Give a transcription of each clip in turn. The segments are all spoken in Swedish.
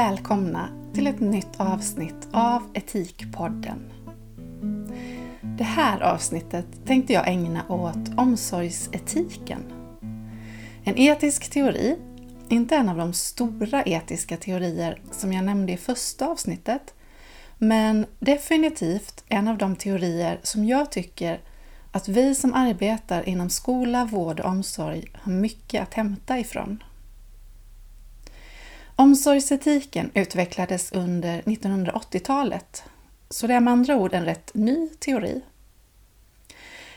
Välkomna till ett nytt avsnitt av Etikpodden. Det här avsnittet tänkte jag ägna åt omsorgsetiken. En etisk teori, inte en av de stora etiska teorier som jag nämnde i första avsnittet, men definitivt en av de teorier som jag tycker att vi som arbetar inom skola, vård och omsorg har mycket att hämta ifrån. Omsorgsetiken utvecklades under 1980-talet, så det är med andra ord en rätt ny teori.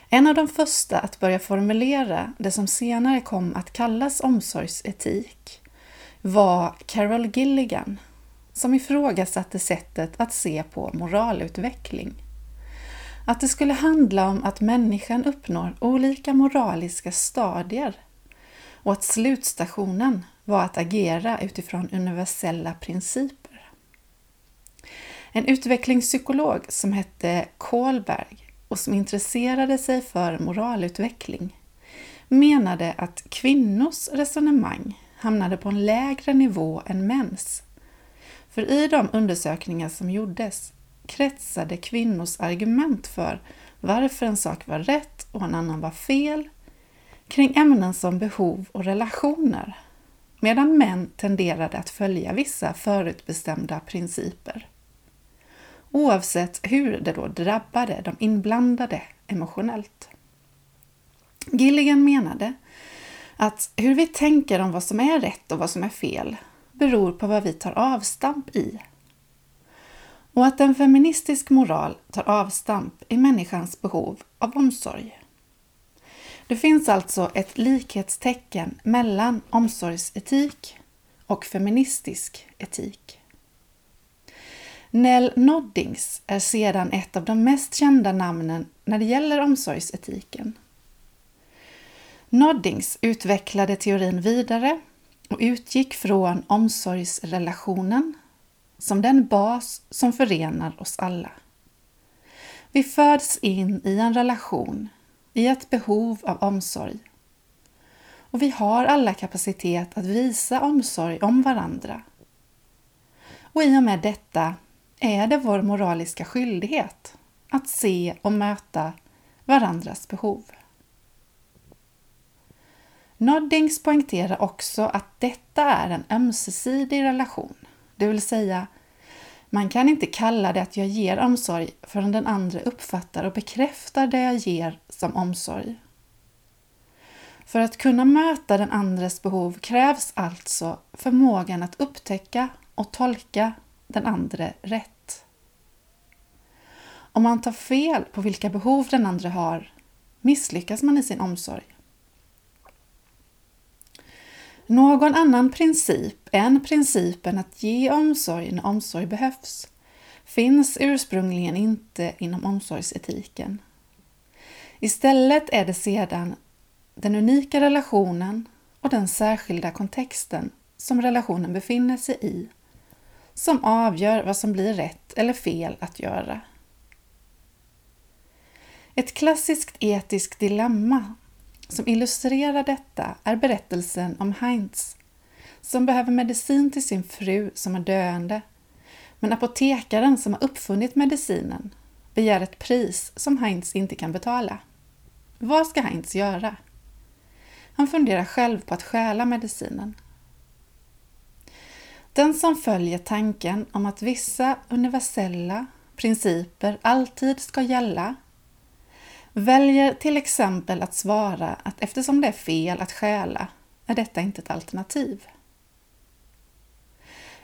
En av de första att börja formulera det som senare kom att kallas omsorgsetik var Carol Gilligan, som ifrågasatte sättet att se på moralutveckling. Att det skulle handla om att människan uppnår olika moraliska stadier och att slutstationen var att agera utifrån universella principer. En utvecklingspsykolog som hette Kohlberg och som intresserade sig för moralutveckling menade att kvinnors resonemang hamnade på en lägre nivå än mäns. För i de undersökningar som gjordes kretsade kvinnors argument för varför en sak var rätt och en annan var fel kring ämnen som behov och relationer, medan män tenderade att följa vissa förutbestämda principer. Oavsett hur det då drabbade de inblandade emotionellt. Gilligan menade att hur vi tänker om vad som är rätt och vad som är fel beror på vad vi tar avstamp i och att en feministisk moral tar avstamp i människans behov av omsorg. Det finns alltså ett likhetstecken mellan omsorgsetik och feministisk etik. Nell Noddings är sedan ett av de mest kända namnen när det gäller omsorgsetiken. Noddings utvecklade teorin vidare och utgick från omsorgsrelationen som den bas som förenar oss alla. Vi föds in i en relation, i ett behov av omsorg. Och vi har alla kapacitet att visa omsorg om varandra. Och i och med detta är det vår moraliska skyldighet att se och möta varandras behov. Noddings poängterar också att detta är en ömsesidig relation. Det vill säga, man kan inte kalla det att jag ger omsorg förrän den andra uppfattar och bekräftar det jag ger som omsorg. För att kunna möta den andres behov krävs alltså förmågan att upptäcka och tolka den andra rätt. Om man tar fel på vilka behov den andra har misslyckas man i sin omsorg. Någon annan princip än principen att ge omsorg när omsorg behövs finns ursprungligen inte inom omsorgsetiken. Istället är det sedan den unika relationen och den särskilda kontexten som relationen befinner sig i som avgör vad som blir rätt eller fel att göra. Ett klassiskt etiskt dilemma som illustrerar detta är berättelsen om Heinz som behöver medicin till sin fru som är döende. Men apotekaren som har uppfunnit medicinen begär ett pris som Heinz inte kan betala. Vad ska Heinz göra? Han funderar själv på att stjäla medicinen. Den som följer tanken om att vissa universella principer alltid ska gälla Väljer till exempel att svara att eftersom det är fel att stjäla är detta inte ett alternativ.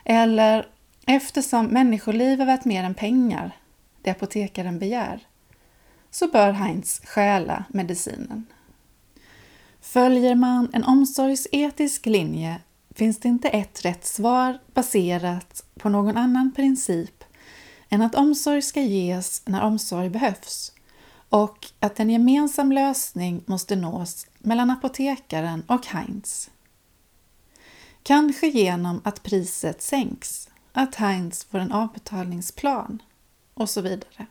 Eller eftersom människoliv är värt mer än pengar, det apotekaren begär, så bör Heinz stjäla medicinen. Följer man en omsorgsetisk linje finns det inte ett rätt svar baserat på någon annan princip än att omsorg ska ges när omsorg behövs och att en gemensam lösning måste nås mellan apotekaren och Heinz. Kanske genom att priset sänks, att Heinz får en avbetalningsplan och så vidare.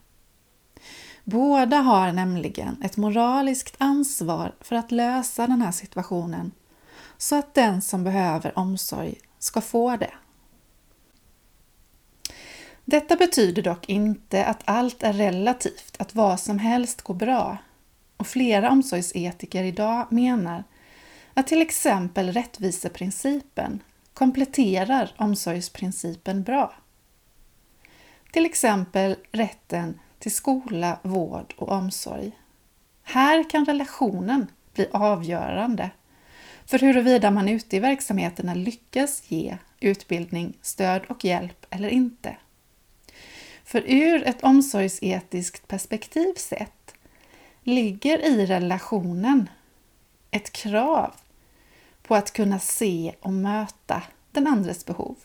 Båda har nämligen ett moraliskt ansvar för att lösa den här situationen så att den som behöver omsorg ska få det. Detta betyder dock inte att allt är relativt, att vad som helst går bra. Och flera omsorgsetiker idag menar att till exempel rättviseprincipen kompletterar omsorgsprincipen bra. Till exempel rätten till skola, vård och omsorg. Här kan relationen bli avgörande för huruvida man ute i verksamheterna lyckas ge utbildning, stöd och hjälp eller inte. För ur ett omsorgsetiskt perspektiv sett ligger i relationen ett krav på att kunna se och möta den andres behov.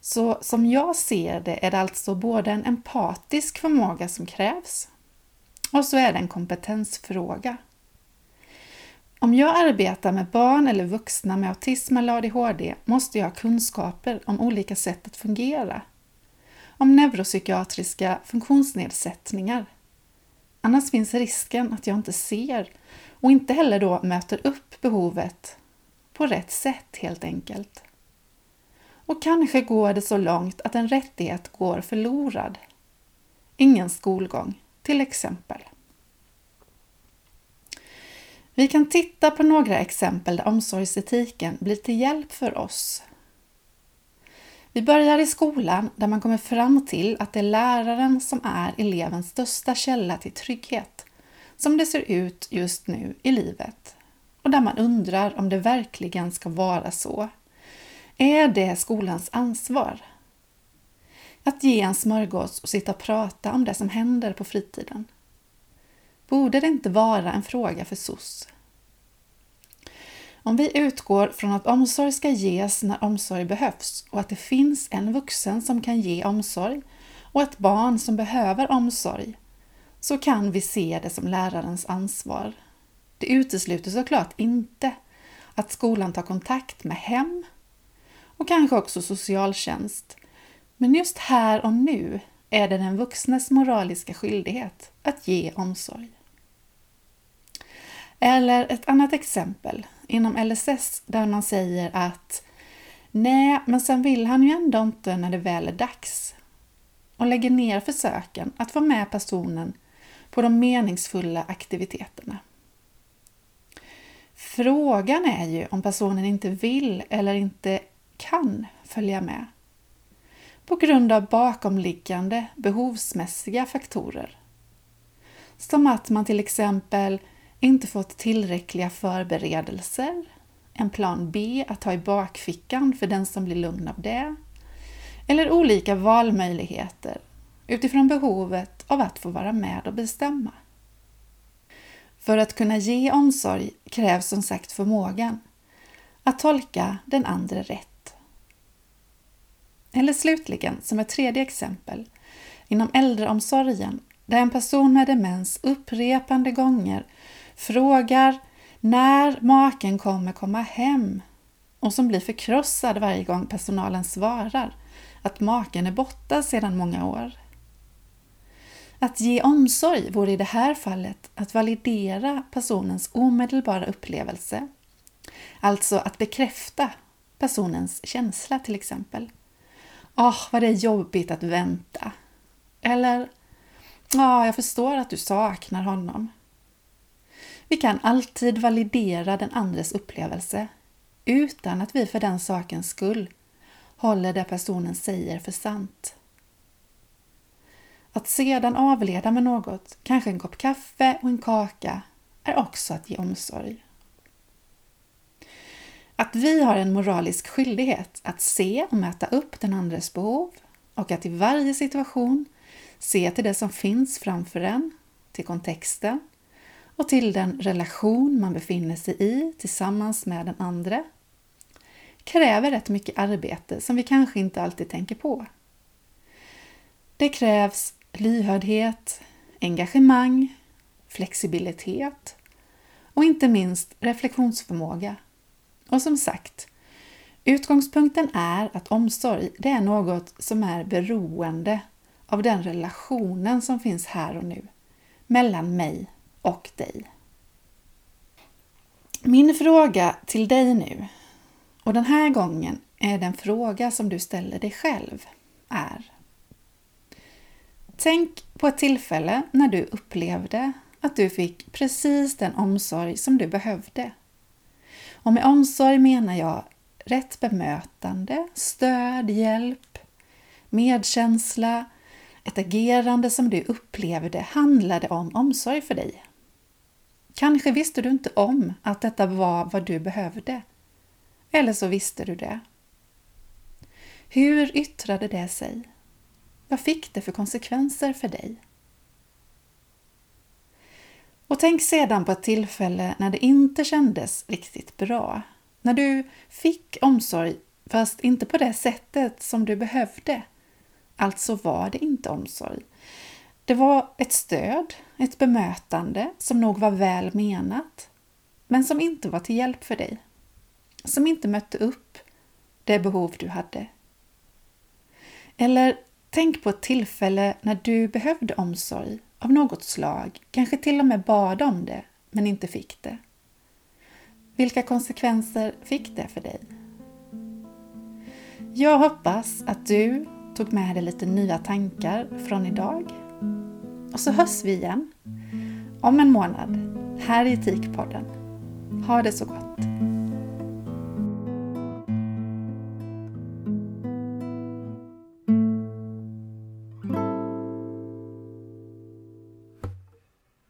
Så som jag ser det är det alltså både en empatisk förmåga som krävs och så är det en kompetensfråga. Om jag arbetar med barn eller vuxna med autism eller ADHD måste jag ha kunskaper om olika sätt att fungera. Om neuropsykiatriska funktionsnedsättningar. Annars finns risken att jag inte ser och inte heller då möter upp behovet på rätt sätt helt enkelt. Och kanske går det så långt att en rättighet går förlorad. Ingen skolgång, till exempel. Vi kan titta på några exempel där omsorgsetiken blir till hjälp för oss. Vi börjar i skolan där man kommer fram till att det är läraren som är elevens största källa till trygghet, som det ser ut just nu i livet och där man undrar om det verkligen ska vara så. Är det skolans ansvar? Att ge en smörgås och sitta och prata om det som händer på fritiden? Borde det inte vara en fråga för SOS? Om vi utgår från att omsorg ska ges när omsorg behövs och att det finns en vuxen som kan ge omsorg och ett barn som behöver omsorg, så kan vi se det som lärarens ansvar. Det utesluter såklart inte att skolan tar kontakt med hem och kanske också socialtjänst. Men just här och nu är det den vuxnes moraliska skyldighet att ge omsorg. Eller ett annat exempel inom LSS där man säger att nej, men sen vill han ju ändå inte när det väl är dags och lägger ner försöken att få med personen på de meningsfulla aktiviteterna. Frågan är ju om personen inte vill eller inte kan följa med på grund av bakomliggande behovsmässiga faktorer. Som att man till exempel inte fått tillräckliga förberedelser, en plan B att ha i bakfickan för den som blir lugn av det, eller olika valmöjligheter utifrån behovet av att få vara med och bestämma. För att kunna ge omsorg krävs som sagt förmågan att tolka den andra rätt. Eller slutligen, som ett tredje exempel, inom äldreomsorgen där en person med demens upprepande gånger frågar när maken kommer komma hem och som blir förkrossad varje gång personalen svarar att maken är borta sedan många år. Att ge omsorg vore i det här fallet att validera personens omedelbara upplevelse. Alltså att bekräfta personens känsla till exempel. Åh, oh, vad det är jobbigt att vänta. Eller, ja, oh, jag förstår att du saknar honom. Vi kan alltid validera den andres upplevelse utan att vi för den sakens skull håller det personen säger för sant. Att sedan avleda med något, kanske en kopp kaffe och en kaka, är också att ge omsorg. Att vi har en moralisk skyldighet att se och mäta upp den andres behov och att i varje situation se till det som finns framför en, till kontexten och till den relation man befinner sig i tillsammans med den andra kräver rätt mycket arbete som vi kanske inte alltid tänker på. Det krävs lyhördhet, engagemang, flexibilitet och inte minst reflektionsförmåga. Och som sagt, utgångspunkten är att omsorg det är något som är beroende av den relationen som finns här och nu mellan mig och dig. Min fråga till dig nu, och den här gången är den fråga som du ställer dig själv är Tänk på ett tillfälle när du upplevde att du fick precis den omsorg som du behövde. Och med omsorg menar jag rätt bemötande, stöd, hjälp, medkänsla, ett agerande som du upplevde handlade om omsorg för dig. Kanske visste du inte om att detta var vad du behövde. Eller så visste du det. Hur yttrade det sig? Vad fick det för konsekvenser för dig? Och tänk sedan på ett tillfälle när det inte kändes riktigt bra. När du fick omsorg, fast inte på det sättet som du behövde. Alltså var det inte omsorg. Det var ett stöd, ett bemötande som nog var väl menat, men som inte var till hjälp för dig. Som inte mötte upp det behov du hade. Eller tänk på ett tillfälle när du behövde omsorg av något slag, kanske till och med bad om det, men inte fick det. Vilka konsekvenser fick det för dig? Jag hoppas att du tog med dig lite nya tankar från idag. Och så hörs vi igen om en månad här i Etikpodden. Ha det så gott!